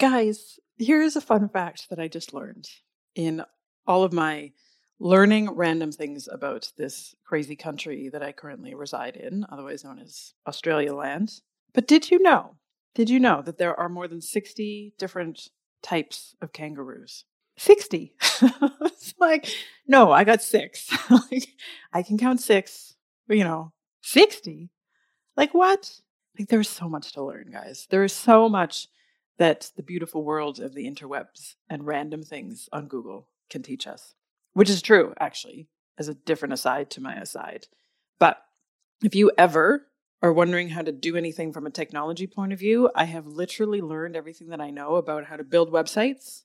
Guys, here's a fun fact that I just learned in all of my learning random things about this crazy country that I currently reside in, otherwise known as Australia land. But did you know? Did you know that there are more than 60 different types of kangaroos? 60. it's like, no, I got six. like, I can count six, you know, 60? Like, what? Like, there's so much to learn, guys. There is so much that the beautiful world of the interwebs and random things on Google can teach us, which is true, actually, as a different aside to my aside. But if you ever are wondering how to do anything from a technology point of view, I have literally learned everything that I know about how to build websites,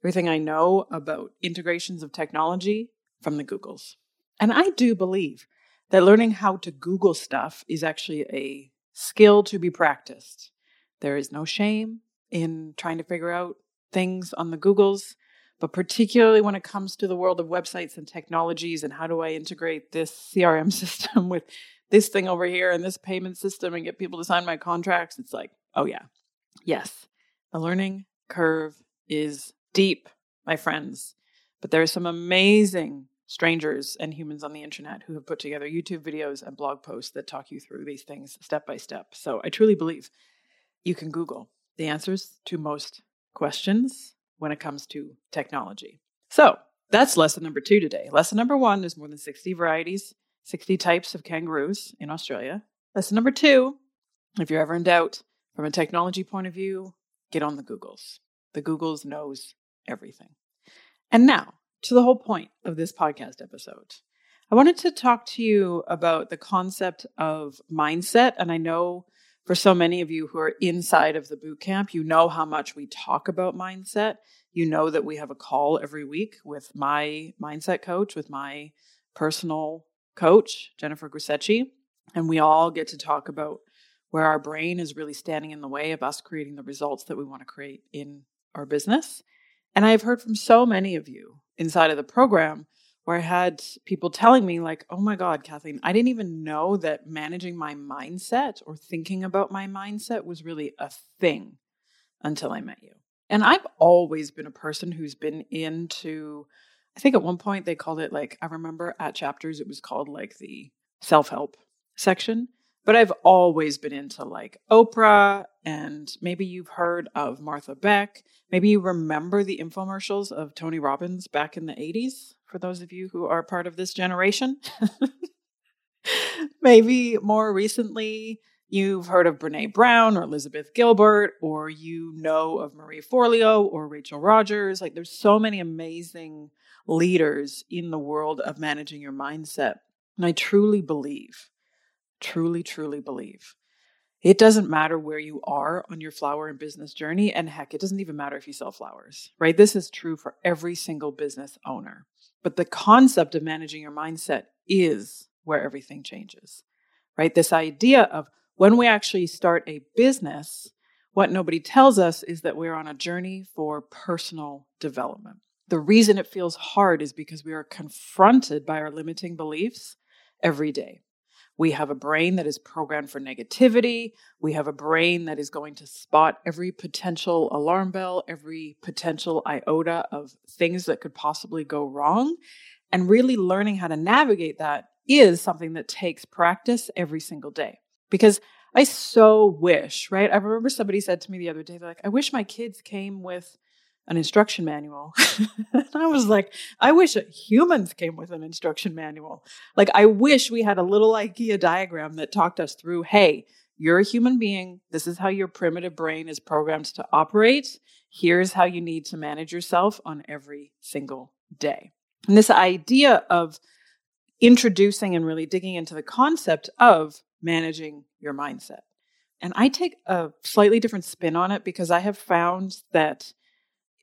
everything I know about integrations of technology from the Googles. And I do believe that learning how to Google stuff is actually a skill to be practiced. There is no shame in trying to figure out things on the Googles, but particularly when it comes to the world of websites and technologies and how do I integrate this CRM system with this thing over here and this payment system and get people to sign my contracts, it's like, oh yeah, yes, the learning curve is deep, my friends. But there are some amazing strangers and humans on the internet who have put together YouTube videos and blog posts that talk you through these things step by step. So I truly believe you can Google the answers to most questions when it comes to technology. So that's lesson number two today. Lesson number one there's more than 60 varieties, 60 types of kangaroos in Australia. Lesson number two if you're ever in doubt from a technology point of view, get on the Googles. The Googles knows everything. And now, to the whole point of this podcast episode. I wanted to talk to you about the concept of mindset. And I know for so many of you who are inside of the boot camp, you know how much we talk about mindset. You know that we have a call every week with my mindset coach, with my personal coach, Jennifer Grisecci. And we all get to talk about where our brain is really standing in the way of us creating the results that we want to create in our business. And I've heard from so many of you inside of the program where I had people telling me, like, oh my God, Kathleen, I didn't even know that managing my mindset or thinking about my mindset was really a thing until I met you. And I've always been a person who's been into, I think at one point they called it like, I remember at chapters, it was called like the self help section. But I've always been into like Oprah, and maybe you've heard of Martha Beck. Maybe you remember the infomercials of Tony Robbins back in the 80s, for those of you who are part of this generation. maybe more recently, you've heard of Brene Brown or Elizabeth Gilbert, or you know of Marie Forleo or Rachel Rodgers. Like, there's so many amazing leaders in the world of managing your mindset. And I truly believe truly, truly believe. It doesn't matter where you are on your flower and business journey. And heck, it doesn't even matter if you sell flowers, right? This is true for every single business owner. But the concept of managing your mindset is where everything changes, right? This idea of when we actually start a business, what nobody tells us is that we're on a journey for personal development. The reason it feels hard is because we are confronted by our limiting beliefs every day. We have a brain that is programmed for negativity. We have a brain that is going to spot every potential alarm bell, every potential iota of things that could possibly go wrong. And really learning how to navigate that is something that takes practice every single day. Because I so wish, right? I remember somebody said to me the other day, they're like, I wish my kids came with an instruction manual. and I was like, I wish humans came with an instruction manual. Like, I wish we had a little IKEA diagram that talked us through hey, you're a human being. This is how your primitive brain is programmed to operate. Here's how you need to manage yourself on every single day. And this idea of introducing and really digging into the concept of managing your mindset. And I take a slightly different spin on it because I have found that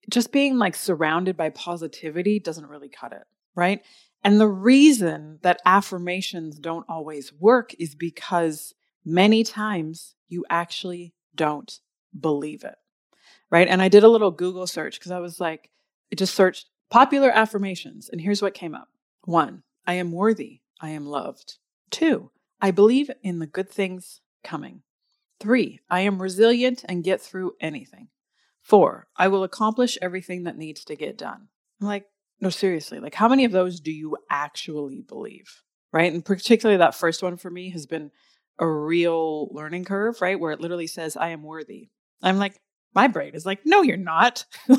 just being like surrounded by positivity doesn't really cut it, right? And the reason that affirmations don't always work is because many times you actually don't believe it, right? And I did a little Google search because I was like, I just searched popular affirmations, and here's what came up one, I am worthy, I am loved. Two, I believe in the good things coming. Three, I am resilient and get through anything. Four, I will accomplish everything that needs to get done. I'm like, no, seriously, like how many of those do you actually believe? Right. And particularly that first one for me has been a real learning curve, right? Where it literally says, I am worthy. I'm like, my brain is like, no, you're not.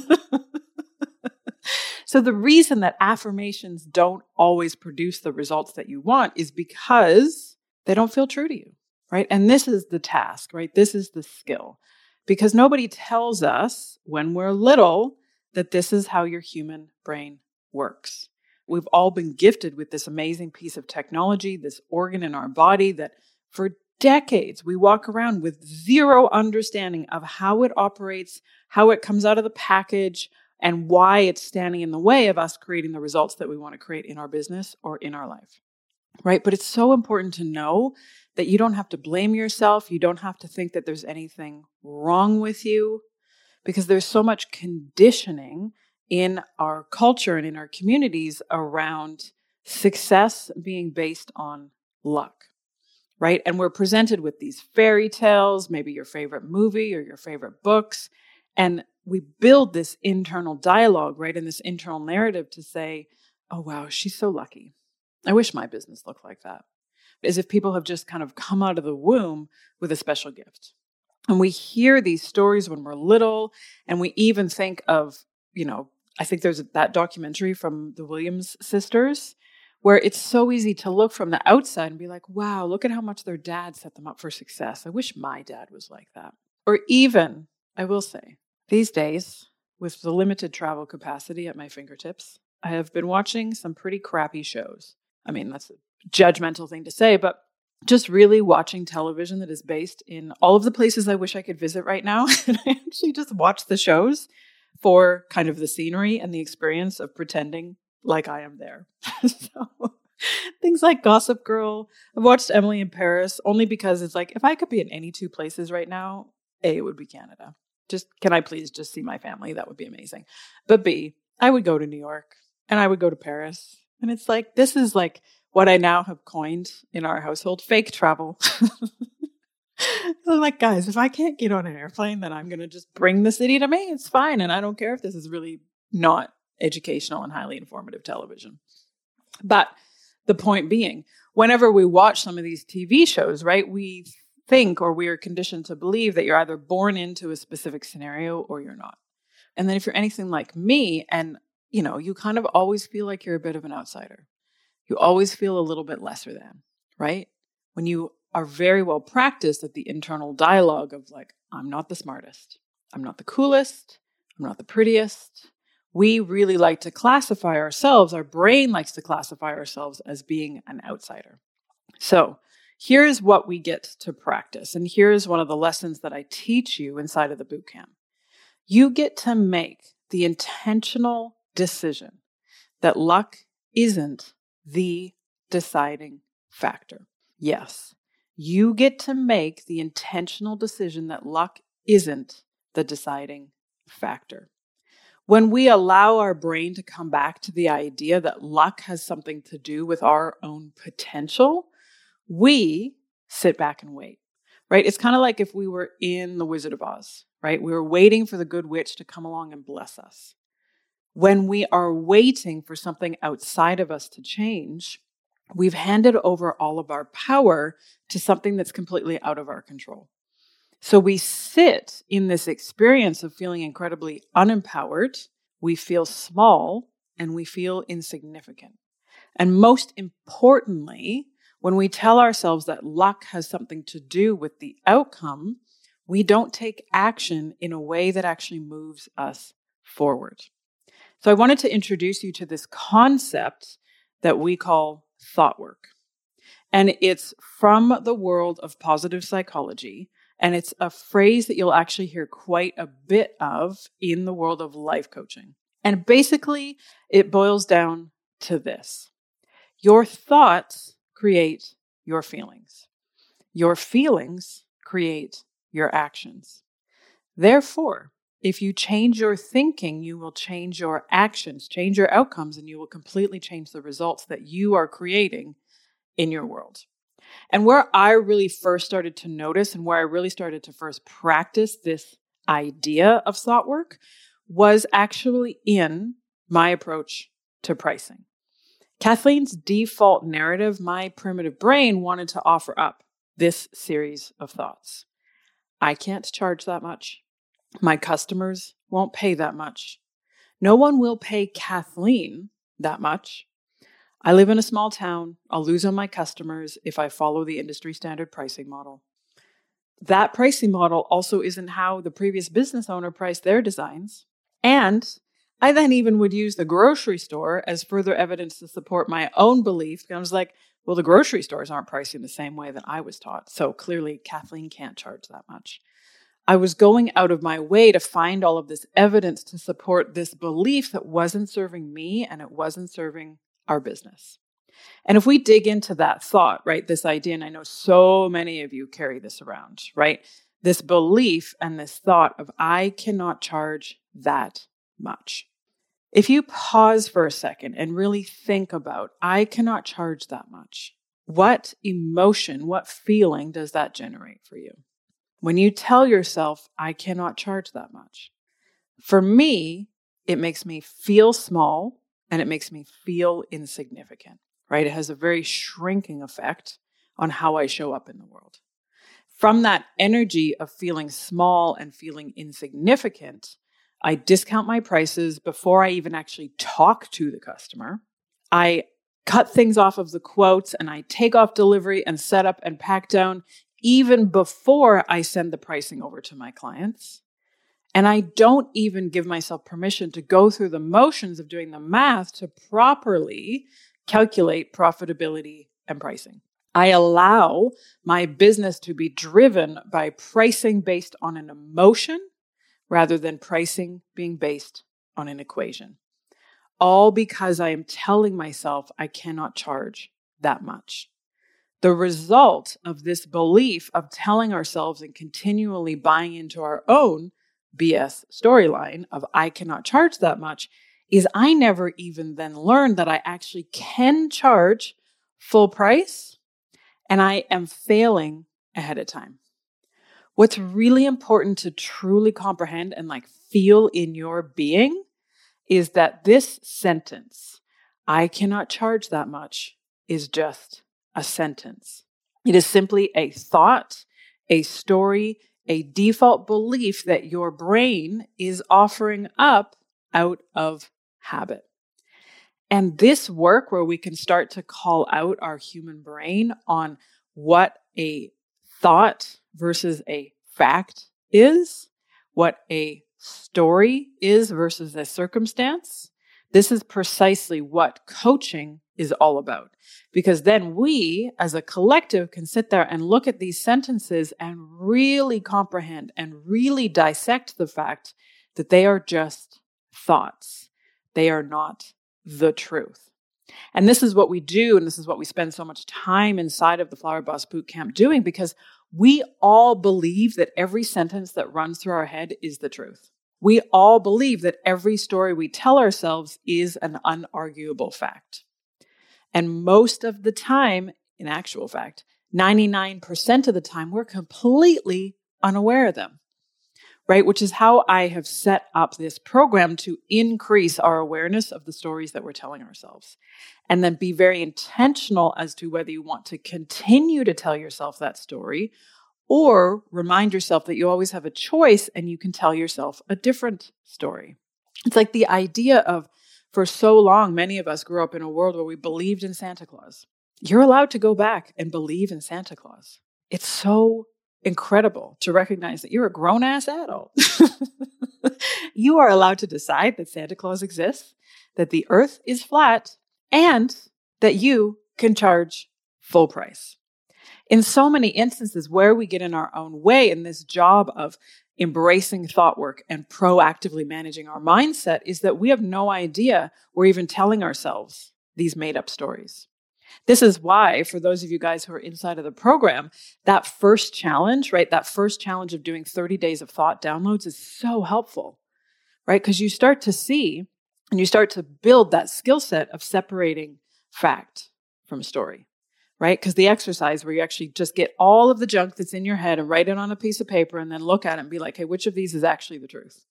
so the reason that affirmations don't always produce the results that you want is because they don't feel true to you, right? And this is the task, right? This is the skill because nobody tells us when we're little that this is how your human brain works. We've all been gifted with this amazing piece of technology, this organ in our body that for decades we walk around with zero understanding of how it operates, how it comes out of the package, and why it's standing in the way of us creating the results that we want to create in our business or in our life. Right? But it's so important to know that you don't have to blame yourself. You don't have to think that there's anything wrong with you because there's so much conditioning in our culture and in our communities around success being based on luck, right? And we're presented with these fairy tales, maybe your favorite movie or your favorite books. And we build this internal dialogue, right? And this internal narrative to say, oh, wow, she's so lucky. I wish my business looked like that as if people have just kind of come out of the womb with a special gift. And we hear these stories when we're little, and we even think of, you know, I think there's that documentary from the Williams sisters where it's so easy to look from the outside and be like, wow, look at how much their dad set them up for success. I wish my dad was like that. Or even, I will say, these days, with the limited travel capacity at my fingertips, I have been watching some pretty crappy shows. I mean, that's a judgmental thing to say, but just really watching television that is based in all of the places I wish I could visit right now. and I actually just watch the shows for kind of the scenery and the experience of pretending like I am there. so things like Gossip Girl. I've watched Emily in Paris only because it's like if I could be in any two places right now, A, it would be Canada. Just can I please just see my family? That would be amazing. But B, I would go to New York and I would go to Paris. And it's like this is like what I now have coined in our household fake travel. I'm like, guys, if I can't get on an airplane, then I'm going to just bring the city to me. It's fine. And I don't care if this is really not educational and highly informative television. But the point being, whenever we watch some of these TV shows, right, we think or we are conditioned to believe that you're either born into a specific scenario or you're not. And then if you're anything like me and, you know, you kind of always feel like you're a bit of an outsider you always feel a little bit lesser than, right? When you are very well practiced at the internal dialogue of like, I'm not the smartest, I'm not the coolest, I'm not the prettiest. We really like to classify ourselves, our brain likes to classify ourselves as being an outsider. So, here's what we get to practice. And here's one of the lessons that I teach you inside of the bootcamp. You get to make the intentional decision that luck isn't the deciding factor. Yes, you get to make the intentional decision that luck isn't the deciding factor. When we allow our brain to come back to the idea that luck has something to do with our own potential, we sit back and wait, right? It's kind of like if we were in The Wizard of Oz, right? We were waiting for the good witch to come along and bless us when we are waiting for something outside of us to change, we've handed over all of our power to something that's completely out of our control. So we sit in this experience of feeling incredibly unempowered, we feel small, and we feel insignificant. And most importantly, when we tell ourselves that luck has something to do with the outcome, we don't take action in a way that actually moves us forward. So I wanted to introduce you to this concept that we call thought work. And it's from the world of positive psychology. And it's a phrase that you'll actually hear quite a bit of in the world of life coaching. And basically, it boils down to this your thoughts create your feelings, your feelings create your actions. Therefore, if you change your thinking, you will change your actions, change your outcomes, and you will completely change the results that you are creating in your world. And where I really first started to notice and where I really started to first practice this idea of thought work was actually in my approach to pricing. Kathleen's default narrative, my primitive brain wanted to offer up this series of thoughts. I can't charge that much. My customers won't pay that much. No one will pay Kathleen that much. I live in a small town. I'll lose on my customers if I follow the industry standard pricing model. That pricing model also isn't how the previous business owner priced their designs. And I then even would use the grocery store as further evidence to support my own belief. I was like, well, the grocery stores aren't pricing the same way that I was taught. So clearly, Kathleen can't charge that much. I was going out of my way to find all of this evidence to support this belief that wasn't serving me and it wasn't serving our business. And if we dig into that thought, right, this idea, and I know so many of you carry this around, right? This belief and this thought of, I cannot charge that much. If you pause for a second and really think about, I cannot charge that much, what emotion, what feeling does that generate for you? When you tell yourself, I cannot charge that much. For me, it makes me feel small and it makes me feel insignificant, right? It has a very shrinking effect on how I show up in the world. From that energy of feeling small and feeling insignificant, I discount my prices before I even actually talk to the customer. I cut things off of the quotes and I take off delivery and set up and pack down even before I send the pricing over to my clients. And I don't even give myself permission to go through the motions of doing the math to properly calculate profitability and pricing. I allow my business to be driven by pricing based on an emotion rather than pricing being based on an equation. All because I am telling myself I cannot charge that much. The result of this belief of telling ourselves and continually buying into our own BS storyline of I cannot charge that much is I never even then learned that I actually can charge full price and I am failing ahead of time. What's really important to truly comprehend and like feel in your being is that this sentence, I cannot charge that much, is just a sentence. It is simply a thought, a story, a default belief that your brain is offering up out of habit. And this work, where we can start to call out our human brain on what a thought versus a fact is, what a story is versus a circumstance, this is precisely what coaching is all about. Because then we, as a collective, can sit there and look at these sentences and really comprehend and really dissect the fact that they are just thoughts. They are not the truth. And this is what we do, and this is what we spend so much time inside of the Flower Boss Boot Camp doing because we all believe that every sentence that runs through our head is the truth. We all believe that every story we tell ourselves is an unarguable fact. And most of the time, in actual fact, 99% of the time, we're completely unaware of them, right? Which is how I have set up this program to increase our awareness of the stories that we're telling ourselves. And then be very intentional as to whether you want to continue to tell yourself that story or remind yourself that you always have a choice and you can tell yourself a different story. It's like the idea of for so long, many of us grew up in a world where we believed in Santa Claus. You're allowed to go back and believe in Santa Claus. It's so incredible to recognize that you're a grown ass adult. you are allowed to decide that Santa Claus exists, that the earth is flat, and that you can charge full price. In so many instances where we get in our own way in this job of embracing thought work and proactively managing our mindset is that we have no idea we're even telling ourselves these made up stories. This is why, for those of you guys who are inside of the program, that first challenge, right? That first challenge of doing 30 days of thought downloads is so helpful, right? Because you start to see and you start to build that skill set of separating fact from story, right? Because the exercise where you actually just get all of the junk that's in your head and write it on a piece of paper and then look at it and be like, hey, which of these is actually the truth?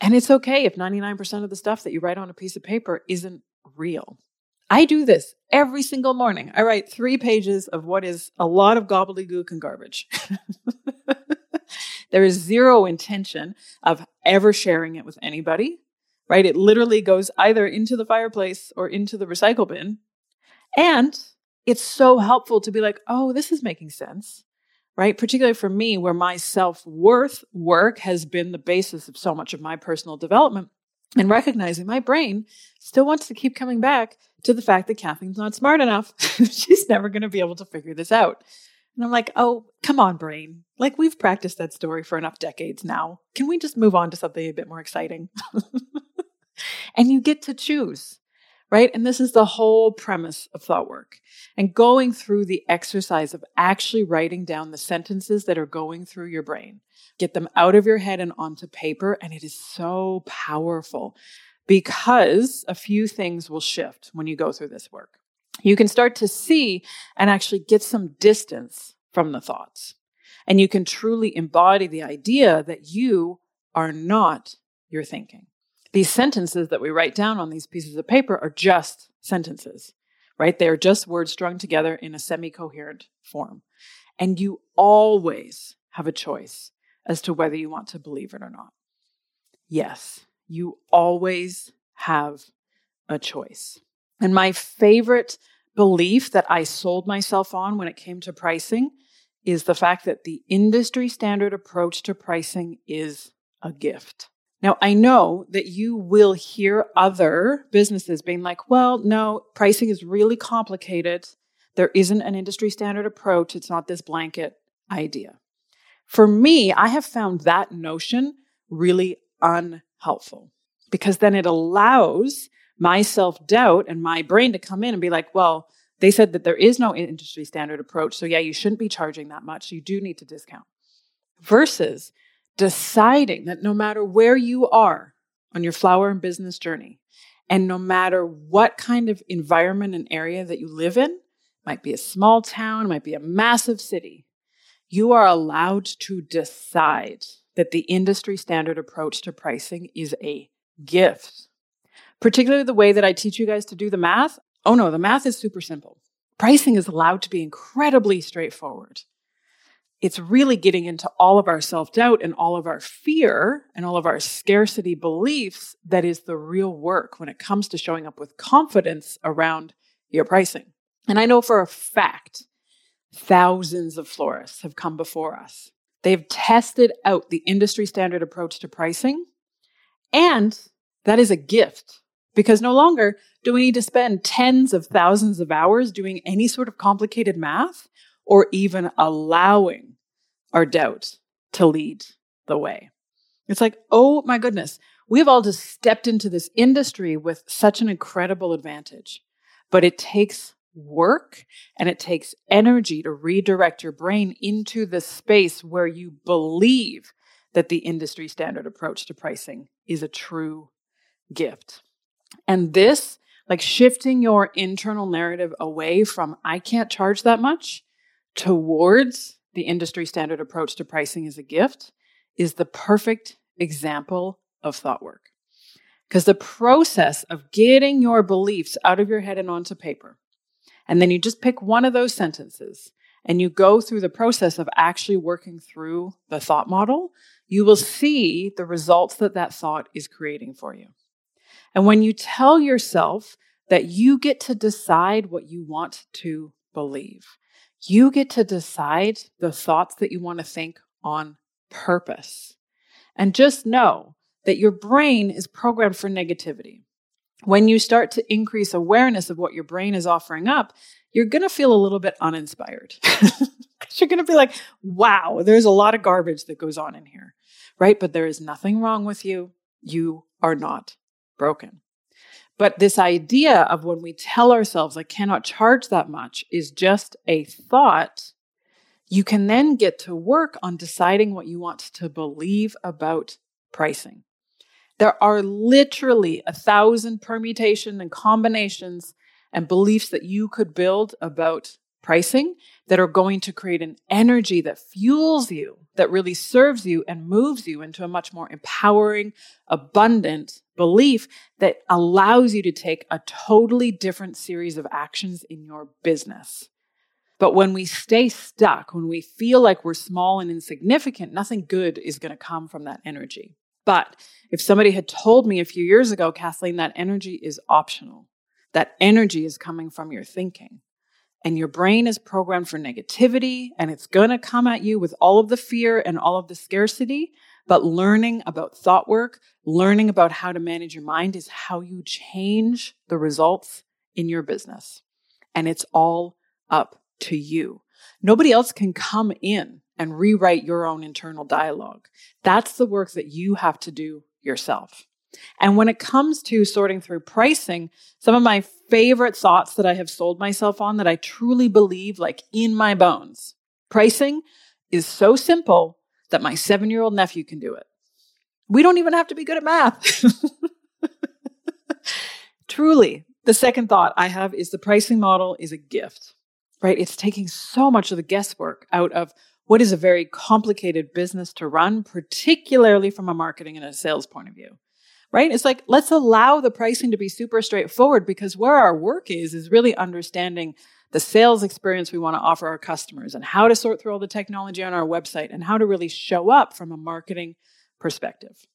And it's okay if 99% of the stuff that you write on a piece of paper isn't real. I do this every single morning. I write three pages of what is a lot of gobbledygook and garbage. there is zero intention of ever sharing it with anybody, right? It literally goes either into the fireplace or into the recycle bin. And it's so helpful to be like, oh, this is making sense, right? Particularly for me, where my self worth work has been the basis of so much of my personal development and recognizing my brain still wants to keep coming back to the fact that Kathleen's not smart enough. She's never going to be able to figure this out. And I'm like, oh, come on, brain. Like, we've practiced that story for enough decades now. Can we just move on to something a bit more exciting? and you get to choose, right? And this is the whole premise of thought work. And going through the exercise of actually writing down the sentences that are going through your brain get them out of your head and onto paper. And it is so powerful because a few things will shift when you go through this work. You can start to see and actually get some distance from the thoughts. And you can truly embody the idea that you are not your thinking. These sentences that we write down on these pieces of paper are just sentences, right? They are just words strung together in a semi coherent form. And you always have a choice as to whether you want to believe it or not. Yes, you always have a choice. And my favorite belief that I sold myself on when it came to pricing is the fact that the industry standard approach to pricing is a gift. Now, I know that you will hear other businesses being like, well, no, pricing is really complicated. There isn't an industry standard approach. It's not this blanket idea. For me, I have found that notion really unhelpful because then it allows my self doubt and my brain to come in and be like, well, they said that there is no industry standard approach. So, yeah, you shouldn't be charging that much. You do need to discount. Versus deciding that no matter where you are on your flower and business journey, and no matter what kind of environment and area that you live in, might be a small town, might be a massive city, you are allowed to decide that the industry standard approach to pricing is a gift. Particularly the way that I teach you guys to do the math. Oh no, the math is super simple. Pricing is allowed to be incredibly straightforward. It's really getting into all of our self doubt and all of our fear and all of our scarcity beliefs that is the real work when it comes to showing up with confidence around your pricing. And I know for a fact, thousands of florists have come before us. They've tested out the industry standard approach to pricing and that is a gift because no longer do we need to spend tens of thousands of hours doing any sort of complicated math or even allowing our doubt to lead the way. It's like, oh my goodness, we've all just stepped into this industry with such an incredible advantage. But it takes work and it takes energy to redirect your brain into the space where you believe that the industry standard approach to pricing is a true gift. And this, like shifting your internal narrative away from, I can't charge that much, towards the industry standard approach to pricing as a gift, is the perfect example of thought work. Because the process of getting your beliefs out of your head and onto paper, and then you just pick one of those sentences and you go through the process of actually working through the thought model, you will see the results that that thought is creating for you. And when you tell yourself that you get to decide what you want to believe, you get to decide the thoughts that you want to think on purpose. And just know that your brain is programmed for negativity. When you start to increase awareness of what your brain is offering up, you're going to feel a little bit uninspired. You're going to be like, wow, there's a lot of garbage that goes on in here, right? But there is nothing wrong with you. You are not broken. But this idea of when we tell ourselves, I cannot charge that much, is just a thought. You can then get to work on deciding what you want to believe about pricing. There are literally a thousand permutations and combinations and beliefs that you could build about pricing that are going to create an energy that fuels you, that really serves you and moves you into a much more empowering, abundant belief that allows you to take a totally different series of actions in your business. But when we stay stuck, when we feel like we're small and insignificant, nothing good is going to come from that energy. But if somebody had told me a few years ago, Kathleen, that energy is optional, that energy is coming from your thinking. And your brain is programmed for negativity and it's going to come at you with all of the fear and all of the scarcity. But learning about thought work, learning about how to manage your mind is how you change the results in your business. And it's all up to you. Nobody else can come in and rewrite your own internal dialogue. That's the work that you have to do yourself. And when it comes to sorting through pricing, some of my favorite thoughts that I have sold myself on that I truly believe, like in my bones, pricing is so simple that my seven year old nephew can do it. We don't even have to be good at math. truly, the second thought I have is the pricing model is a gift, right? It's taking so much of the guesswork out of what is a very complicated business to run, particularly from a marketing and a sales point of view right? It's like, let's allow the pricing to be super straightforward because where our work is, is really understanding the sales experience we want to offer our customers and how to sort through all the technology on our website and how to really show up from a marketing perspective.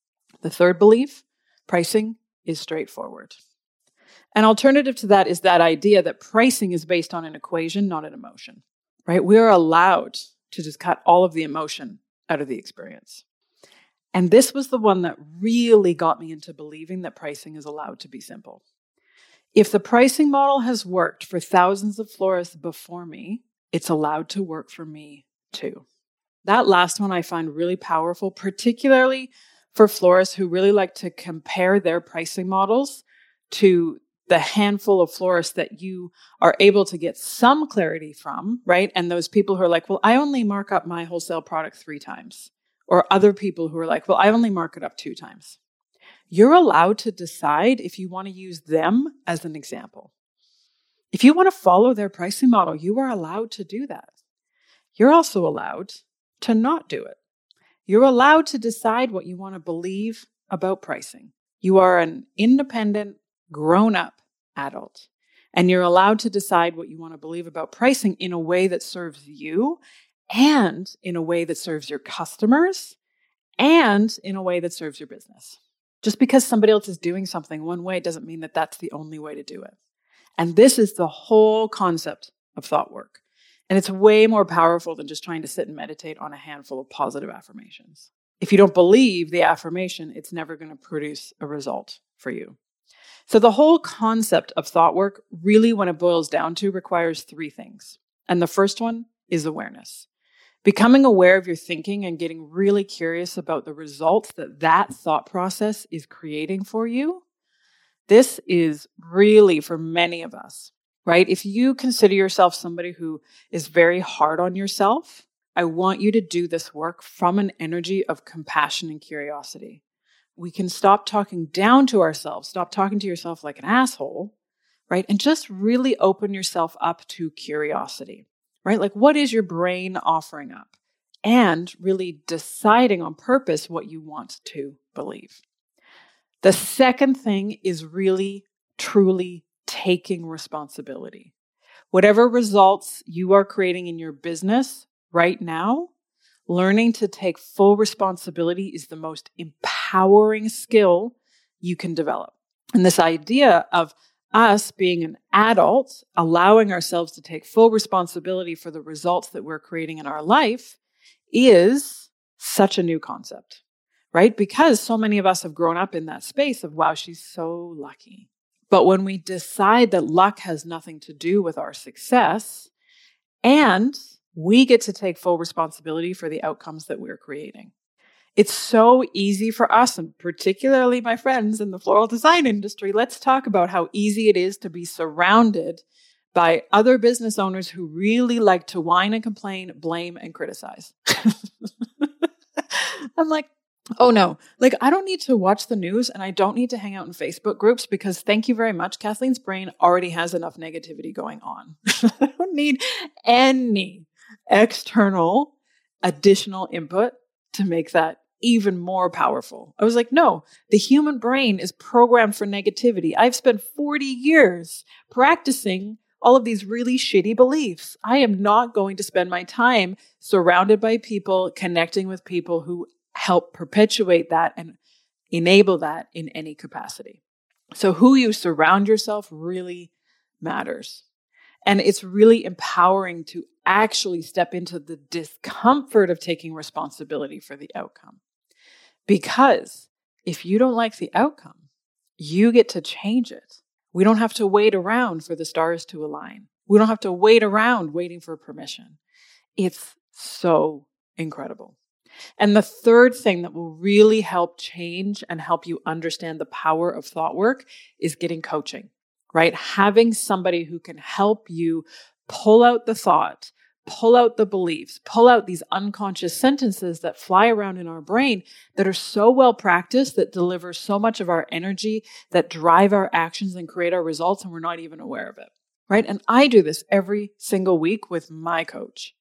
The third belief pricing is straightforward. An alternative to that is that idea that pricing is based on an equation, not an emotion, right? We are allowed to just cut all of the emotion out of the experience. And this was the one that really got me into believing that pricing is allowed to be simple. If the pricing model has worked for thousands of florists before me, it's allowed to work for me too. That last one I find really powerful, particularly for florists who really like to compare their pricing models to the handful of florists that you are able to get some clarity from, right? And those people who are like, well, I only mark up my wholesale product three times or other people who are like, well, I only mark it up two times. You're allowed to decide if you want to use them as an example. If you want to follow their pricing model, you are allowed to do that. You're also allowed to not do it. You're allowed to decide what you want to believe about pricing. You are an independent, grown up adult, and you're allowed to decide what you want to believe about pricing in a way that serves you and in a way that serves your customers and in a way that serves your business. Just because somebody else is doing something one way doesn't mean that that's the only way to do it. And this is the whole concept of thought work. And it's way more powerful than just trying to sit and meditate on a handful of positive affirmations. If you don't believe the affirmation, it's never going to produce a result for you. So, the whole concept of thought work, really, when it boils down to, requires three things. And the first one is awareness. Becoming aware of your thinking and getting really curious about the results that that thought process is creating for you. This is really for many of us, right? If you consider yourself somebody who is very hard on yourself, I want you to do this work from an energy of compassion and curiosity. We can stop talking down to ourselves, stop talking to yourself like an asshole, right? And just really open yourself up to curiosity right? Like, what is your brain offering up? And really deciding on purpose what you want to believe. The second thing is really, truly taking responsibility. Whatever results you are creating in your business right now, learning to take full responsibility is the most empowering skill you can develop. And this idea of us being an adult, allowing ourselves to take full responsibility for the results that we're creating in our life is such a new concept, right? Because so many of us have grown up in that space of, wow, she's so lucky. But when we decide that luck has nothing to do with our success and we get to take full responsibility for the outcomes that we're creating. It's so easy for us, and particularly my friends in the floral design industry. Let's talk about how easy it is to be surrounded by other business owners who really like to whine and complain, blame, and criticize. I'm like, oh no, like I don't need to watch the news and I don't need to hang out in Facebook groups because thank you very much. Kathleen's brain already has enough negativity going on. I don't need any external additional input to make that even more powerful. I was like, no, the human brain is programmed for negativity. I've spent 40 years practicing all of these really shitty beliefs. I am not going to spend my time surrounded by people, connecting with people who help perpetuate that and enable that in any capacity. So, who you surround yourself really matters. And it's really empowering to actually step into the discomfort of taking responsibility for the outcome. Because if you don't like the outcome, you get to change it. We don't have to wait around for the stars to align. We don't have to wait around waiting for permission. It's so incredible. And the third thing that will really help change and help you understand the power of thought work is getting coaching, right? Having somebody who can help you pull out the thought, pull out the beliefs, pull out these unconscious sentences that fly around in our brain that are so well practiced that deliver so much of our energy, that drive our actions and create our results, and we're not even aware of it. Right. And I do this every single week with my coach.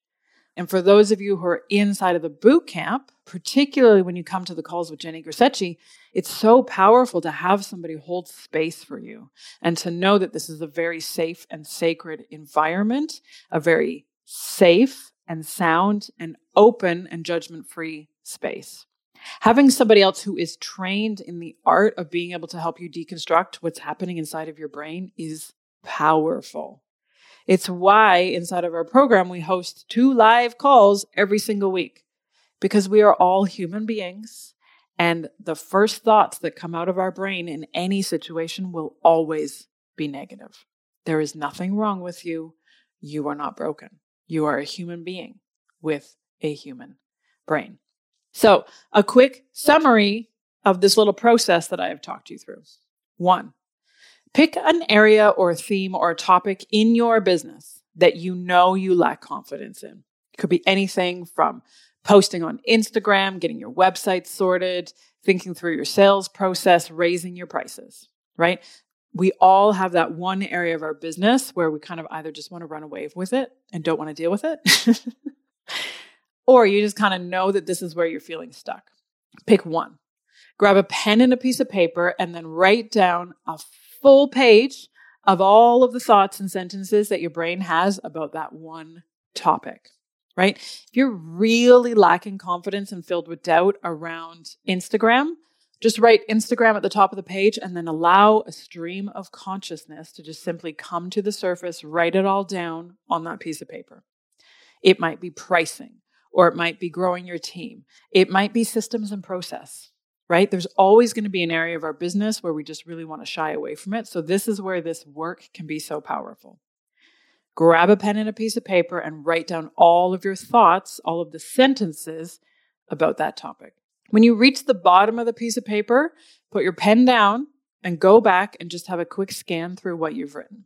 And for those of you who are inside of the boot camp, particularly when you come to the calls with Jenny Grasecki, it's so powerful to have somebody hold space for you and to know that this is a very safe and sacred environment, a very safe and sound and open and judgment free space. Having somebody else who is trained in the art of being able to help you deconstruct what's happening inside of your brain is powerful. It's why inside of our program, we host two live calls every single week because we are all human beings. And the first thoughts that come out of our brain in any situation will always be negative. There is nothing wrong with you. You are not broken. You are a human being with a human brain. So, a quick summary of this little process that I have talked you through. One, pick an area or theme or topic in your business that you know you lack confidence in. It could be anything from posting on Instagram, getting your website sorted, thinking through your sales process, raising your prices, right? We all have that one area of our business where we kind of either just want to run away with it and don't want to deal with it, or you just kind of know that this is where you're feeling stuck. Pick one. Grab a pen and a piece of paper and then write down a full page of all of the thoughts and sentences that your brain has about that one topic, right? If you're really lacking confidence and filled with doubt around Instagram, just write Instagram at the top of the page and then allow a stream of consciousness to just simply come to the surface, write it all down on that piece of paper. It might be pricing, or it might be growing your team. It might be systems and process, right? There's always going to be an area of our business where we just really want to shy away from it. So, this is where this work can be so powerful. Grab a pen and a piece of paper and write down all of your thoughts, all of the sentences about that topic. When you reach the bottom of the piece of paper, put your pen down and go back and just have a quick scan through what you've written.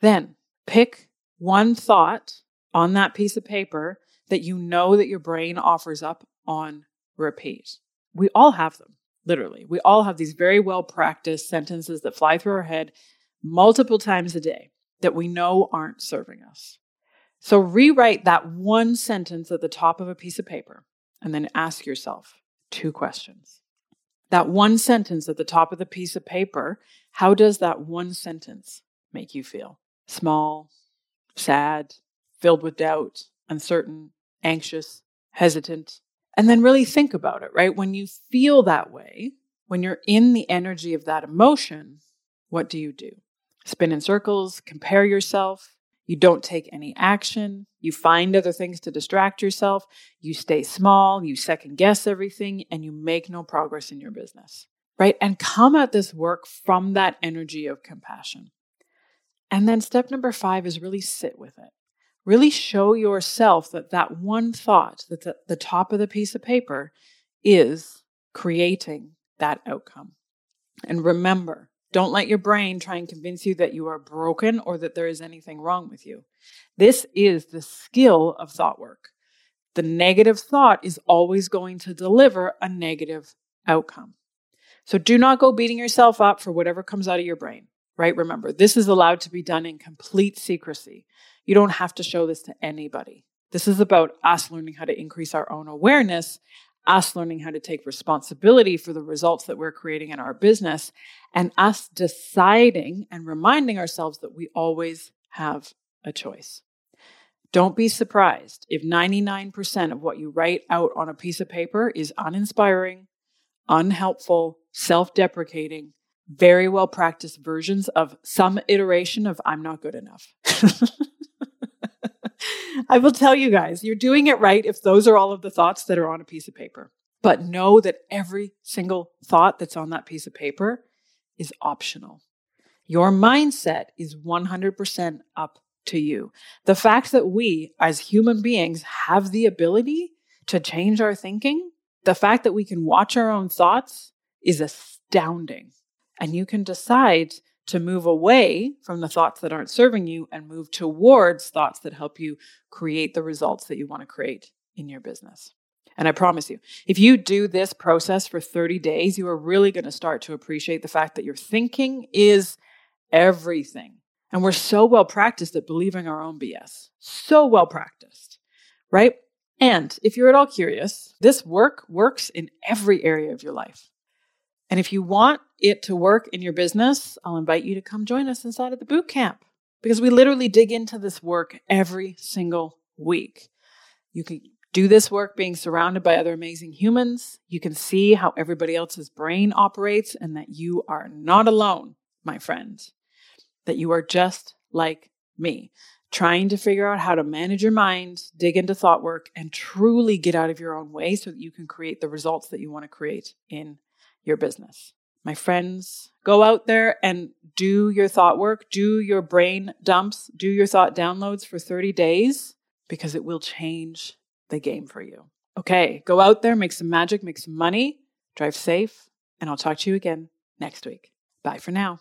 Then pick one thought on that piece of paper that you know that your brain offers up on repeat. We all have them, literally. We all have these very well practiced sentences that fly through our head multiple times a day that we know aren't serving us. So rewrite that one sentence at the top of a piece of paper and then ask yourself two questions. That one sentence at the top of the piece of paper, how does that one sentence make you feel? Small, sad, filled with doubt, uncertain, anxious, hesitant. And then really think about it, right? When you feel that way, when you're in the energy of that emotion, what do you do? Spin in circles, compare yourself, you don't take any action. You find other things to distract yourself. You stay small. You second guess everything and you make no progress in your business, right? And come at this work from that energy of compassion. And then step number five is really sit with it. Really show yourself that that one thought that's at the top of the piece of paper is creating that outcome. And remember, don't let your brain try and convince you that you are broken or that there is anything wrong with you. This is the skill of thought work. The negative thought is always going to deliver a negative outcome. So do not go beating yourself up for whatever comes out of your brain, right? Remember, this is allowed to be done in complete secrecy. You don't have to show this to anybody. This is about us learning how to increase our own awareness us learning how to take responsibility for the results that we're creating in our business, and us deciding and reminding ourselves that we always have a choice. Don't be surprised if 99% of what you write out on a piece of paper is uninspiring, unhelpful, self deprecating, very well practiced versions of some iteration of I'm not good enough. I will tell you guys, you're doing it right if those are all of the thoughts that are on a piece of paper. But know that every single thought that's on that piece of paper is optional. Your mindset is 100% up to you. The fact that we, as human beings, have the ability to change our thinking, the fact that we can watch our own thoughts is astounding. And you can decide to move away from the thoughts that aren't serving you and move towards thoughts that help you create the results that you want to create in your business. And I promise you, if you do this process for 30 days, you are really going to start to appreciate the fact that your thinking is everything. And we're so well practiced at believing our own BS. So well practiced, right? And if you're at all curious, this work works in every area of your life. And if you want it to work in your business, I'll invite you to come join us inside of the boot camp because we literally dig into this work every single week. You can do this work being surrounded by other amazing humans. You can see how everybody else's brain operates and that you are not alone, my friend, that you are just like me, trying to figure out how to manage your mind, dig into thought work, and truly get out of your own way so that you can create the results that you want to create in your business. My friends, go out there and do your thought work, do your brain dumps, do your thought downloads for 30 days because it will change the game for you. Okay, go out there, make some magic, make some money, drive safe, and I'll talk to you again next week. Bye for now.